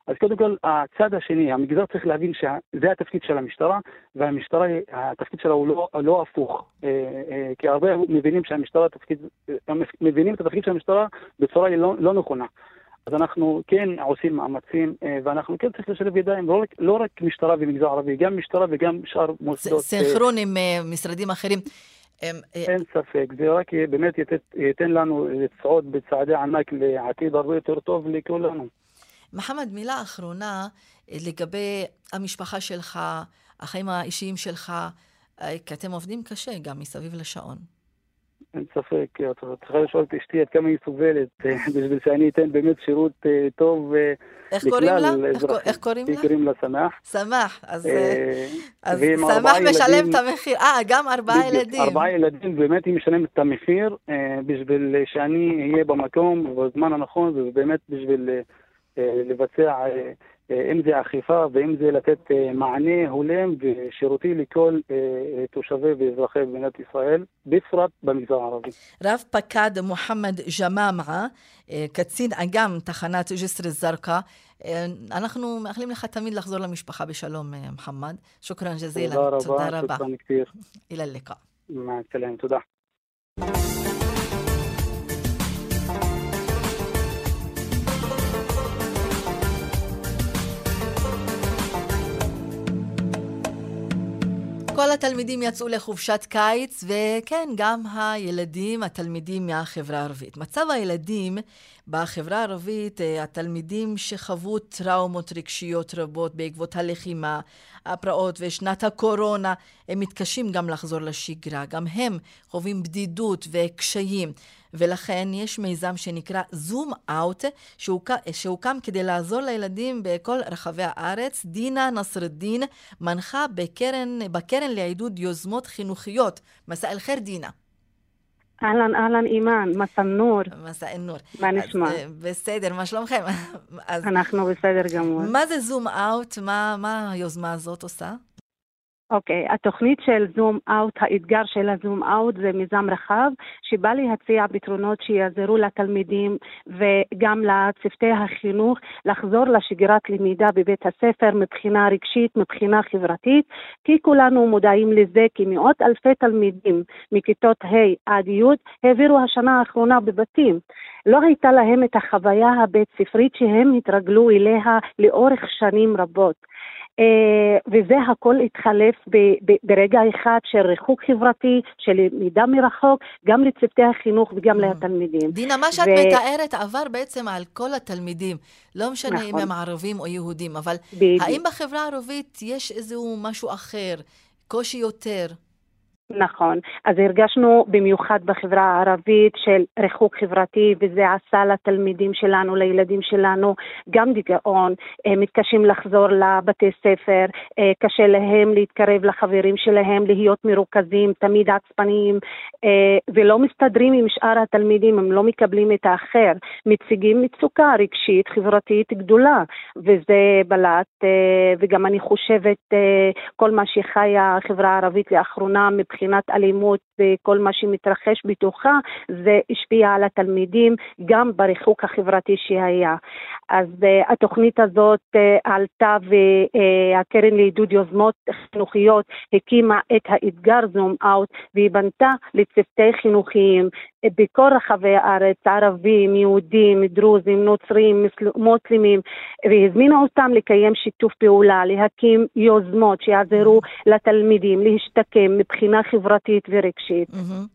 אז קודם כל, הצד השני, המגזר צריך להבין שזה התפקיד של המשטרה, והמשטרה, התפקיד שלה הוא לא, לא הפוך. אה, אה, כי הרבה מבינים שהמשטרה, התפקיד, אה, מבינים את התפקיד של המשטרה בצורה לא, לא נכונה. אז אנחנו כן עושים מאמצים, אה, ואנחנו כן צריך לשלב ידיים, לא רק, לא רק משטרה ומגזר ערבי, גם משטרה וגם שאר מוסדות. סנכרון עם אה, משרדים אחרים. אה, אין ספק, זה רק באמת ייתן, לנו לצעוד בצעדי ענק לעתיד הרבה יותר טוב לכולנו. מחמד, מילה אחרונה לגבי המשפחה שלך, החיים האישיים שלך, כי אתם עובדים קשה גם מסביב לשעון. אין ספק, את צריכה לשאול את אשתי עד כמה היא סובלת, אה, בשביל שאני אתן באמת שירות אה, טוב אה, איך קוראים לה? לכלל איך האזרחים. איך קוראים היא לה? קוראים לה שמח. שמח. אז, ארבעה משלם את המחיר. אה, גם ארבעה ילדים. ארבעה ילדים, באמת היא משלמת את המחיר בשביל שאני אהיה במקום בזמן הנכון, ובאמת בשביל לבצע, אה, אם זה אכיפה ואם זה לתת אה, מענה הולם ושירותי לכל אה, תושבי ואזרחי מדינת ישראל, בפרט במגזר הערבי. רב פקד מוחמד ג'מאמה, קצין אג"ם תחנת ג'סר א-זרקא, אנחנו מאחלים לך תמיד לחזור למשפחה בשלום, מוחמד. שוכרן ג'זילה. תודה רבה. תודה רבה. תודה רבה. תודה רבה. תודה רבה. תודה רבה. תודה רבה. כל התלמידים יצאו לחופשת קיץ, וכן, גם הילדים, התלמידים מהחברה הערבית. מצב הילדים בחברה הערבית, אה, התלמידים שחוו טראומות רגשיות רבות בעקבות הלחימה, הפרעות ושנת הקורונה, הם מתקשים גם לחזור לשגרה. גם הם חווים בדידות וקשיים. ולכן יש מיזם שנקרא זום אאוט, שהוקם כדי לעזור לילדים בכל רחבי הארץ. דינה נסרדין מנחה בקרן, בקרן לעידוד יוזמות חינוכיות. מסע אל חיר דינה. אהלן, אהלן אימאן, מסא נור, מסע נור. מה נשמע? אה, בסדר, מה שלומכם? <laughs> אז אנחנו בסדר גמור. מה זה זום אאוט? מה, מה היוזמה הזאת עושה? אוקיי, התוכנית של זום אאוט, האתגר של הזום אאוט זה מיזם רחב שבא להציע פתרונות שיעזרו לתלמידים וגם לצוותי החינוך לחזור לשגרת למידה בבית הספר מבחינה רגשית, מבחינה חברתית, כי כולנו מודעים לזה כי מאות אלפי תלמידים מכיתות ה' עד י' העבירו השנה האחרונה בבתים. לא הייתה להם את החוויה הבית ספרית שהם התרגלו אליה לאורך שנים רבות. Uh, וזה הכל התחלף ברגע אחד של ריחוק חברתי, של למידה מרחוק, גם לצוותי החינוך וגם לתלמידים. דינה, מה שאת ו- מתארת עבר בעצם על כל התלמידים. לא משנה אם נכון. הם ערבים או יהודים, אבל בדיוק. האם בחברה הערבית יש איזשהו משהו אחר, קושי יותר? נכון. אז הרגשנו במיוחד בחברה הערבית של ריחוק חברתי, וזה עשה לתלמידים שלנו, לילדים שלנו, גם דיכאון, מתקשים לחזור לבתי ספר, אה, קשה להם להתקרב לחברים שלהם, להיות מרוכזים, תמיד עצבניים, אה, ולא מסתדרים עם שאר התלמידים, הם לא מקבלים את האחר, מציגים מצוקה רגשית, חברתית גדולה, וזה בלט, אה, וגם אני חושבת, כל מה שחיה החברה הערבית לאחרונה מבחינת אלימות וכל מה שמתרחש בתוכה, זה השפיע על התלמידים גם בריחוק החברתי שהיה. אז uh, התוכנית הזאת uh, עלתה והקרן לעידוד יוזמות חינוכיות הקימה את האתגר זום אאוט והיא בנתה לצוותי חינוכיים בכל רחבי הארץ, ערבים, יהודים, דרוזים, נוצרים, מוסלמים, והזמינה אותם לקיים שיתוף פעולה, להקים יוזמות שיעזרו לתלמידים להשתקם מבחינה חברתית ורגשית. מהמם.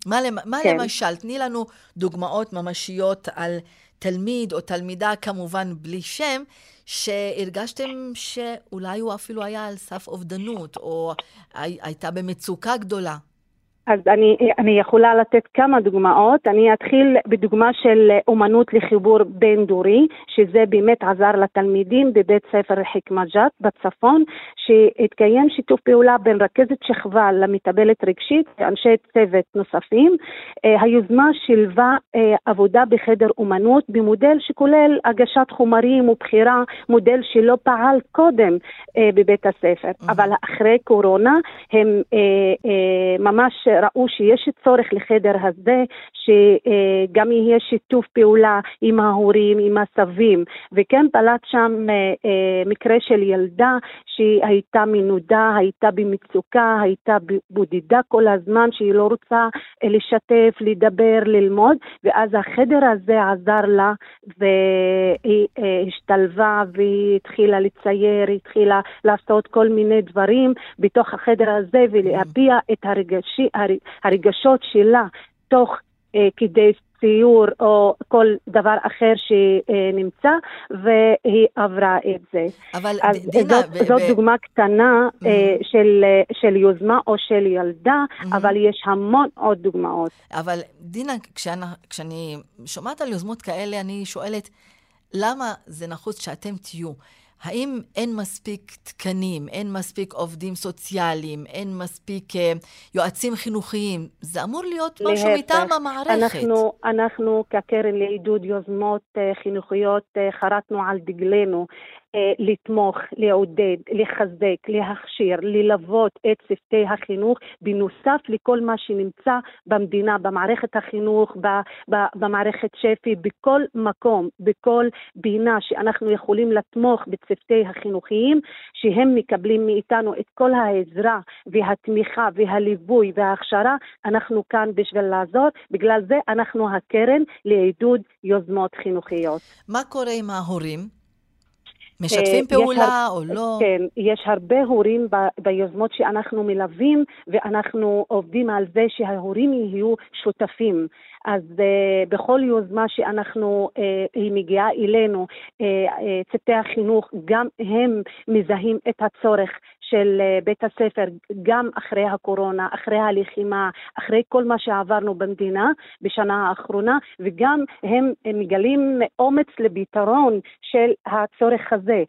מה, כן. למשל? תני לנו דוגמאות ממשיות על תלמיד או תלמידה, כמובן בלי שם, שהרגשתם שאולי הוא אפילו היה על סף אובדנות, או הי- הייתה במצוקה גדולה. אז אני, אני יכולה לתת כמה דוגמאות. אני אתחיל בדוגמה של אומנות לחיבור בין-דורי, שזה באמת עזר לתלמידים בבית ספר חכמג'ת בצפון, שהתקיים שיתוף פעולה בין רכזת שכבה למטפלת רגשית ואנשי צוות נוספים. אה, היוזמה שילבה אה, עבודה בחדר אומנות במודל שכולל הגשת חומרים ובחירה, מודל שלא פעל קודם אה, בבית הספר. אבל אחרי קורונה הם ממש ראו שיש צורך לחדר הזה, שגם יהיה שיתוף פעולה עם ההורים, עם הסבים, וכן פלט שם מקרה של ילדה שהייתה מנודה, הייתה במצוקה, הייתה בודדה כל הזמן, שהיא לא רוצה לשתף, לדבר, ללמוד, ואז החדר הזה עזר לה, והיא אה, השתלבה והיא התחילה לצייר, התחילה לעשות כל מיני דברים בתוך החדר הזה ולהביע את הרגשי, הרגשות שלה תוך אה, כדי ציור או כל דבר אחר שנמצא, והיא עברה את זה. אבל אז דינה... זאת, ב- זאת ב- דוגמה קטנה mm-hmm. של, של יוזמה או של ילדה, mm-hmm. אבל יש המון עוד דוגמאות. אבל דינה, כשאני, כשאני שומעת על יוזמות כאלה, אני שואלת, למה זה נחוץ שאתם תהיו? האם אין מספיק תקנים, אין מספיק עובדים סוציאליים, אין מספיק uh, יועצים חינוכיים? זה אמור להיות משהו להפך. מטעם המערכת. אנחנו, אנחנו כקרן לעידוד יוזמות uh, חינוכיות uh, חרטנו על דגלנו אה, לתמוך, לעודד, לחזק, להכשיר, ללוות את צוותי החינוך, בנוסף לכל מה שנמצא במדינה, במערכת החינוך, במערכת שפ"י, בכל מקום, בכל בינה שאנחנו יכולים לתמוך בצוותי החינוכיים, שהם מקבלים מאיתנו את כל העזרה והתמיכה והליווי וההכשרה, אנחנו כאן בשביל לעזור, בגלל זה אנחנו הקרן לעידוד יוזמות חינוכיות. מה קורה עם ההורים? משתפים אה, פעולה הר... או לא? כן, יש הרבה הורים ב... ביוזמות שאנחנו מלווים, ואנחנו עובדים על זה שההורים יהיו שותפים. אז uh, בכל יוזמה שאנחנו, uh, היא מגיעה אלינו, uh, uh, צוותי החינוך, גם הם מזהים את הצורך של uh, בית הספר, גם אחרי הקורונה, אחרי הלחימה, אחרי כל מה שעברנו במדינה בשנה האחרונה, וגם הם מגלים אומץ לפתרון של הצורך הזה.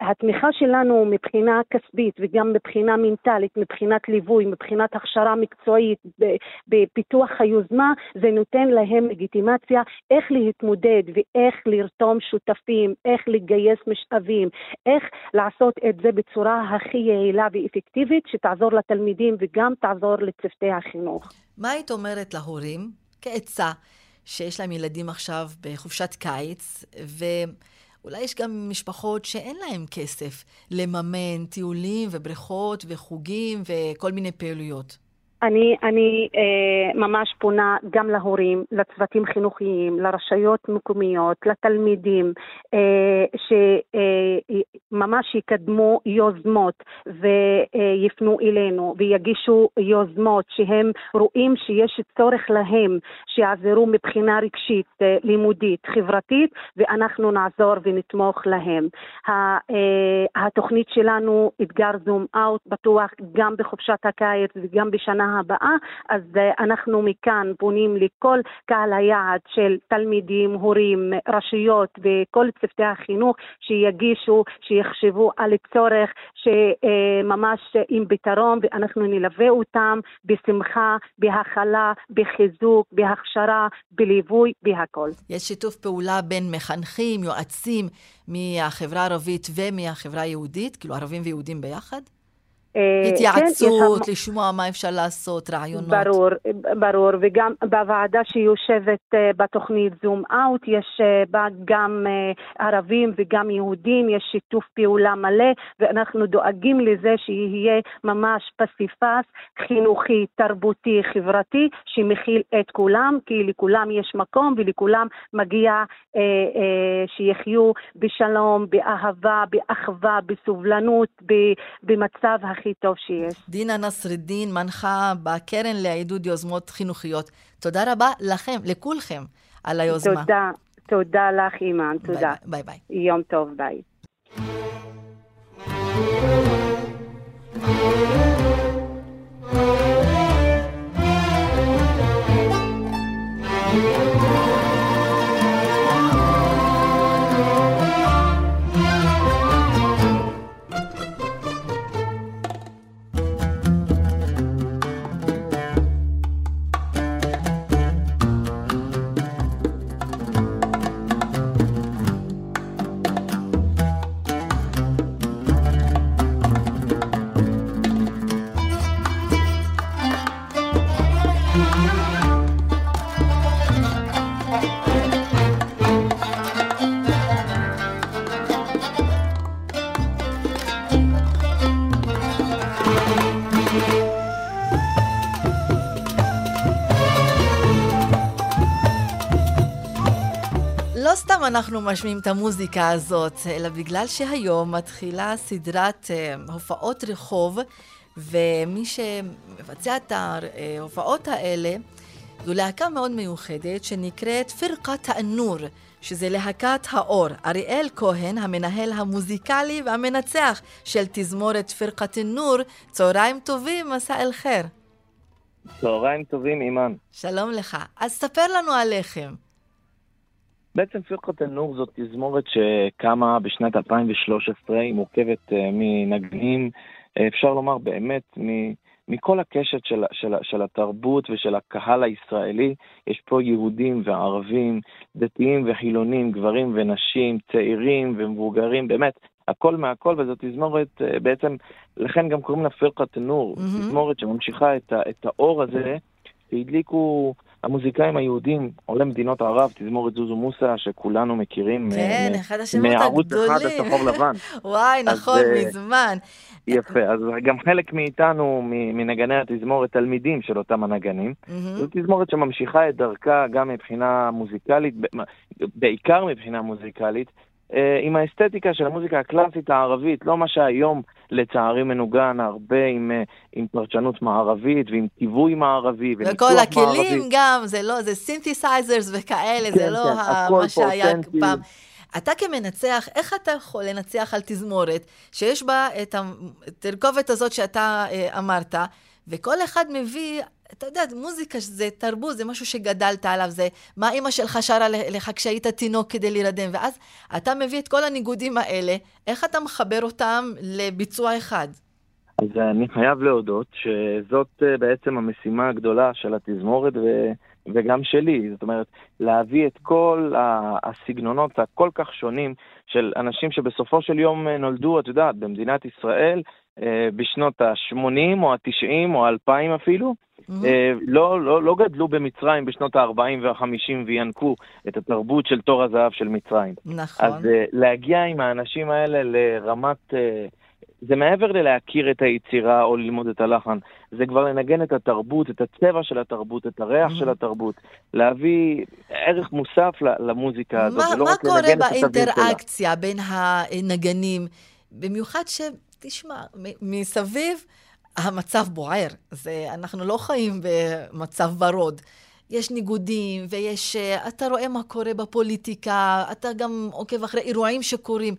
התמיכה שלנו מבחינה כספית וגם מבחינה מנטלית, מבחינת ליווי, מבחינת הכשרה מקצועית, בפיתוח היוזמה, זה נותן להם לגיטימציה איך להתמודד ואיך לרתום שותפים, איך לגייס משאבים, איך לעשות את זה בצורה הכי יעילה ואפקטיבית, שתעזור לתלמידים וגם תעזור לצוותי החינוך. מה היית אומרת להורים כעצה שיש להם ילדים עכשיו בחופשת קיץ, ואולי יש גם משפחות שאין להם כסף לממן טיולים ובריכות וחוגים וכל מיני פעילויות? אני, אני אה, ממש פונה גם להורים, לצוותים חינוכיים, לרשויות מקומיות, לתלמידים, אה, שממש אה, יקדמו יוזמות ויפנו אלינו ויגישו יוזמות שהם רואים שיש צורך להם, שיעזרו מבחינה רגשית, אה, לימודית, חברתית, ואנחנו נעזור ונתמוך להם. אה, התוכנית שלנו, אתגר זום אאוט, בטוח גם בחופשת הקיץ וגם בשנה הבאה, אז אה, אנחנו מכאן פונים לכל קהל היעד של תלמידים, הורים, רשויות וכל צוותי החינוך שיגישו, שיחשבו על צורך שממש עם פתרון ואנחנו נלווה אותם בשמחה, בהכלה, בחיזוק, בהכשרה, בליווי, בהכל. יש שיתוף פעולה בין מחנכים, יועצים מהחברה הערבית ומהחברה היהודית, כאילו ערבים ויהודים ביחד? אה, התייעצות, כן, לשמוע מה אפשר לעשות, רעיונות. ברור, ברור, וגם בוועדה שיושבת אה, בתוכנית זום אאוט, יש אה, בה גם ערבים וגם יהודים, יש שיתוף פעולה מלא, ואנחנו דואגים לזה שיהיה ממש פסיפס חינוכי, תרבותי, חברתי, שמכיל את כולם, כי לכולם יש מקום ולכולם מגיע אה, אה, שיחיו בשלום, באהבה, באחווה, בסובלנות, במצב הכי הכי טוב שיש. דינה נסרדין, מנחה בקרן לעידוד יוזמות חינוכיות. תודה רבה לכם, לכולכם, על היוזמה. תודה, תודה לך, אימאן, תודה. ביי ביי. יום טוב, ביי. סתם אנחנו משמיעים את המוזיקה הזאת, אלא בגלל שהיום מתחילה סדרת uh, הופעות רחוב, ומי שמבצע את ההופעות האלה זו להקה מאוד מיוחדת שנקראת פירקת א-נור, שזה להקת האור. אריאל כהן, המנהל המוזיקלי והמנצח של תזמורת פירקת א-נור, צהריים טובים, מסע אל-חיר. צהריים טובים, אימאן. שלום לך. אז ספר לנו עליכם. בעצם פירקות א-נור זאת תזמורת שקמה בשנת 2013, היא מורכבת uh, מנגנים, uh, אפשר לומר באמת, מ... מכל הקשת של, של, של התרבות ושל הקהל הישראלי, יש פה יהודים וערבים, דתיים וחילונים, גברים ונשים, צעירים ומבוגרים, באמת, הכל מהכל, וזו תזמורת, uh, בעצם, לכן גם קוראים לה פירקת נור, mm-hmm. תזמורת שממשיכה את, ה, את האור הזה, שהדליקו המוזיקאים היהודים, עולי מדינות ערב, תזמורת זוזו מוסא, שכולנו מכירים. כן, מ- אחד השמות הגדולים. מערוץ אחד השחור לבן. <laughs> וואי, נכון, אז, אה, מזמן. יפה, אז גם חלק מאיתנו, מנגני התזמורת, תלמידים של אותם הנגנים. Mm-hmm. זו תזמורת שממשיכה את דרכה גם מבחינה מוזיקלית, בעיקר מבחינה מוזיקלית, אה, עם האסתטיקה של המוזיקה הקלאסית הערבית, לא מה שהיום לצערי מנוגן הרבה עם, אה, עם פרשנות מערבית ועם טיווי מערבי וניתוח מערבי. וכל הכלים מערבי. גם, זה לא, זה synthesizers וכאלה, כן, זה לא כן, ה, מה שהיה פעם. אתה כמנצח, איך אתה יכול לנצח על תזמורת שיש בה את התרכובת הזאת שאתה אה, אמרת, וכל אחד מביא אתה יודע, מוזיקה זה תרבות, זה משהו שגדלת עליו, זה מה אימא שלך שרה לך כשהיית תינוק כדי להירדם, ואז אתה מביא את כל הניגודים האלה, איך אתה מחבר אותם לביצוע אחד? אז אני חייב להודות שזאת אה, בעצם המשימה הגדולה של התזמורת ו... וגם שלי. זאת אומרת, להביא את כל הסגנונות הכל כך שונים של אנשים שבסופו של יום אה, נולדו, את יודעת, במדינת ישראל בשנות ה-80 או ה-90 או ה-2000 אפילו, Mm-hmm. לא, לא, לא גדלו במצרים בשנות ה-40 וה-50 וינקו את התרבות של תור הזהב של מצרים. נכון. אז להגיע עם האנשים האלה לרמת... זה מעבר ללהכיר את היצירה או ללמוד את הלחן, זה כבר לנגן את התרבות, את הצבע של התרבות, את הריח mm-hmm. של התרבות, להביא ערך מוסף למוזיקה הזאת, ולא רק לנגן את התווים שלה. מה קורה באינטראקציה בין הנגנים? במיוחד ש... תשמע, מסביב המצב בוער. זה, אנחנו לא חיים במצב ורוד. יש ניגודים, ויש... אתה רואה מה קורה בפוליטיקה, אתה גם עוקב אחרי אירועים שקורים.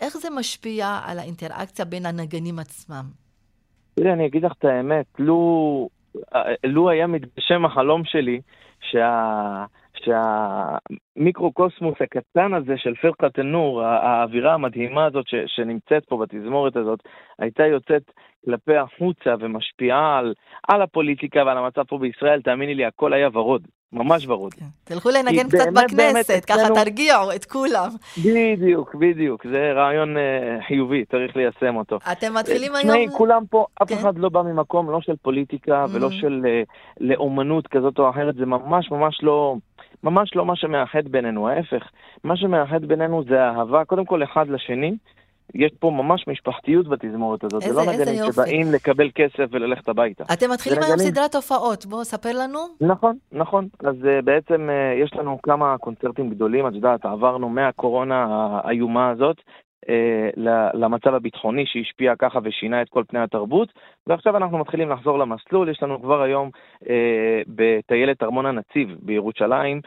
איך זה משפיע על האינטראקציה בין הנגנים עצמם? תראי, אני אגיד לך את האמת, לו, לו היה מתגשם החלום שלי, שה... שהמיקרוקוסמוס הקטן הזה של פרקת א-נור, האווירה המדהימה הזאת ש, שנמצאת פה בתזמורת הזאת, הייתה יוצאת כלפי החוצה ומשפיעה על, על הפוליטיקה ועל המצב פה בישראל, תאמיני לי, הכל היה ורוד. ממש ורוד. כן. תלכו לנגן קצת באמת, בכנסת, באמת, ככה אצלנו... תרגיעו את כולם. בדיוק, בדיוק. זה רעיון uh, חיובי, צריך ליישם אותו. אתם מתחילים uh, היום... תשמעי, כולם פה, אף כן. אחד לא בא ממקום לא של פוליטיקה mm-hmm. ולא של uh, לאומנות כזאת או אחרת, זה ממש ממש לא... ממש לא מה שמאחד בינינו, ההפך. מה שמאחד בינינו זה אהבה, קודם כל אחד לשני, יש פה ממש משפחתיות בתזמורת הזאת. איזה, זה לא נגנים שבאים לקבל כסף וללכת הביביתה. אתם מתחילים היום. סדרת הופעות, בואו ספר לנו. נכון, נכון. אז uh, בעצם uh, יש לנו כמה קונצרטים גדולים, את יודעת, עברנו מהקורונה האיומה הזאת. uh, למצב הביטחוני שהשפיע ככה ושינה את כל פני התרבות, ועכשיו אנחנו מתחילים לחזור למסלול, יש לנו כבר היום בטיילת ארמון הנציב בירושלים,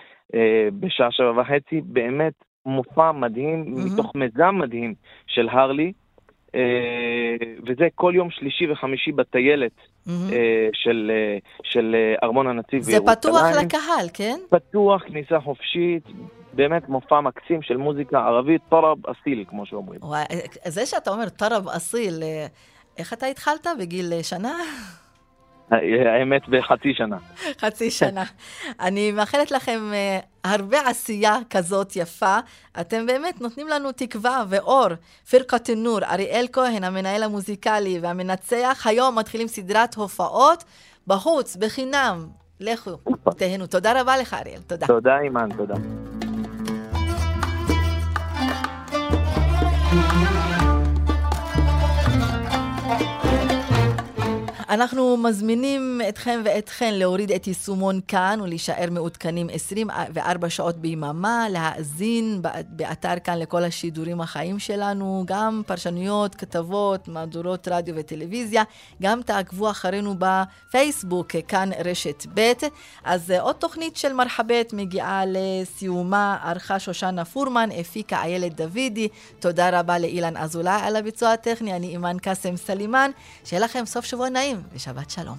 בשעה שבע וחצי, באמת מופע מדהים, mm-hmm. מתוך מיזם מדהים של הרלי, אה, וזה כל יום שלישי וחמישי בטיילת mm-hmm. של, אה, של ארמון הנציב בירושלים. זה פתוח לקהל, כן? פתוח, כניסה חופשית. באמת מופע מקסים של מוזיקה ערבית, טרב אסיל, כמו שאומרים. וואי, זה שאתה אומר טרב אסיל, איך אתה התחלת? בגיל שנה? האמת בחצי שנה. חצי שנה. אני מאחלת לכם uh, הרבה עשייה כזאת יפה. אתם באמת נותנים לנו תקווה ואור. פירקת נור, אריאל כהן, המנהל המוזיקלי והמנצח, היום מתחילים סדרת הופעות בחוץ, בחינם. לכו, תהנו. תודה רבה לך, אריאל. תודה. תודה, אימן, תודה. אנחנו מזמינים אתכם ואתכן להוריד את יישומון כאן ולהישאר מעודכנים 24 שעות ביממה, להאזין באתר כאן לכל השידורים החיים שלנו, גם פרשנויות, כתבות, מהדורות רדיו וטלוויזיה, גם תעקבו אחרינו בפייסבוק, כאן רשת ב'. אז עוד תוכנית של מרחבת מגיעה לסיומה, ערכה שושנה פורמן, הפיקה איילת דוידי, תודה רבה לאילן אזולאי על הביצוע הטכני, אני אימאן קאסם סלימאן, שיהיה לכם סוף שבוע נעים. et Shabbat Shalom.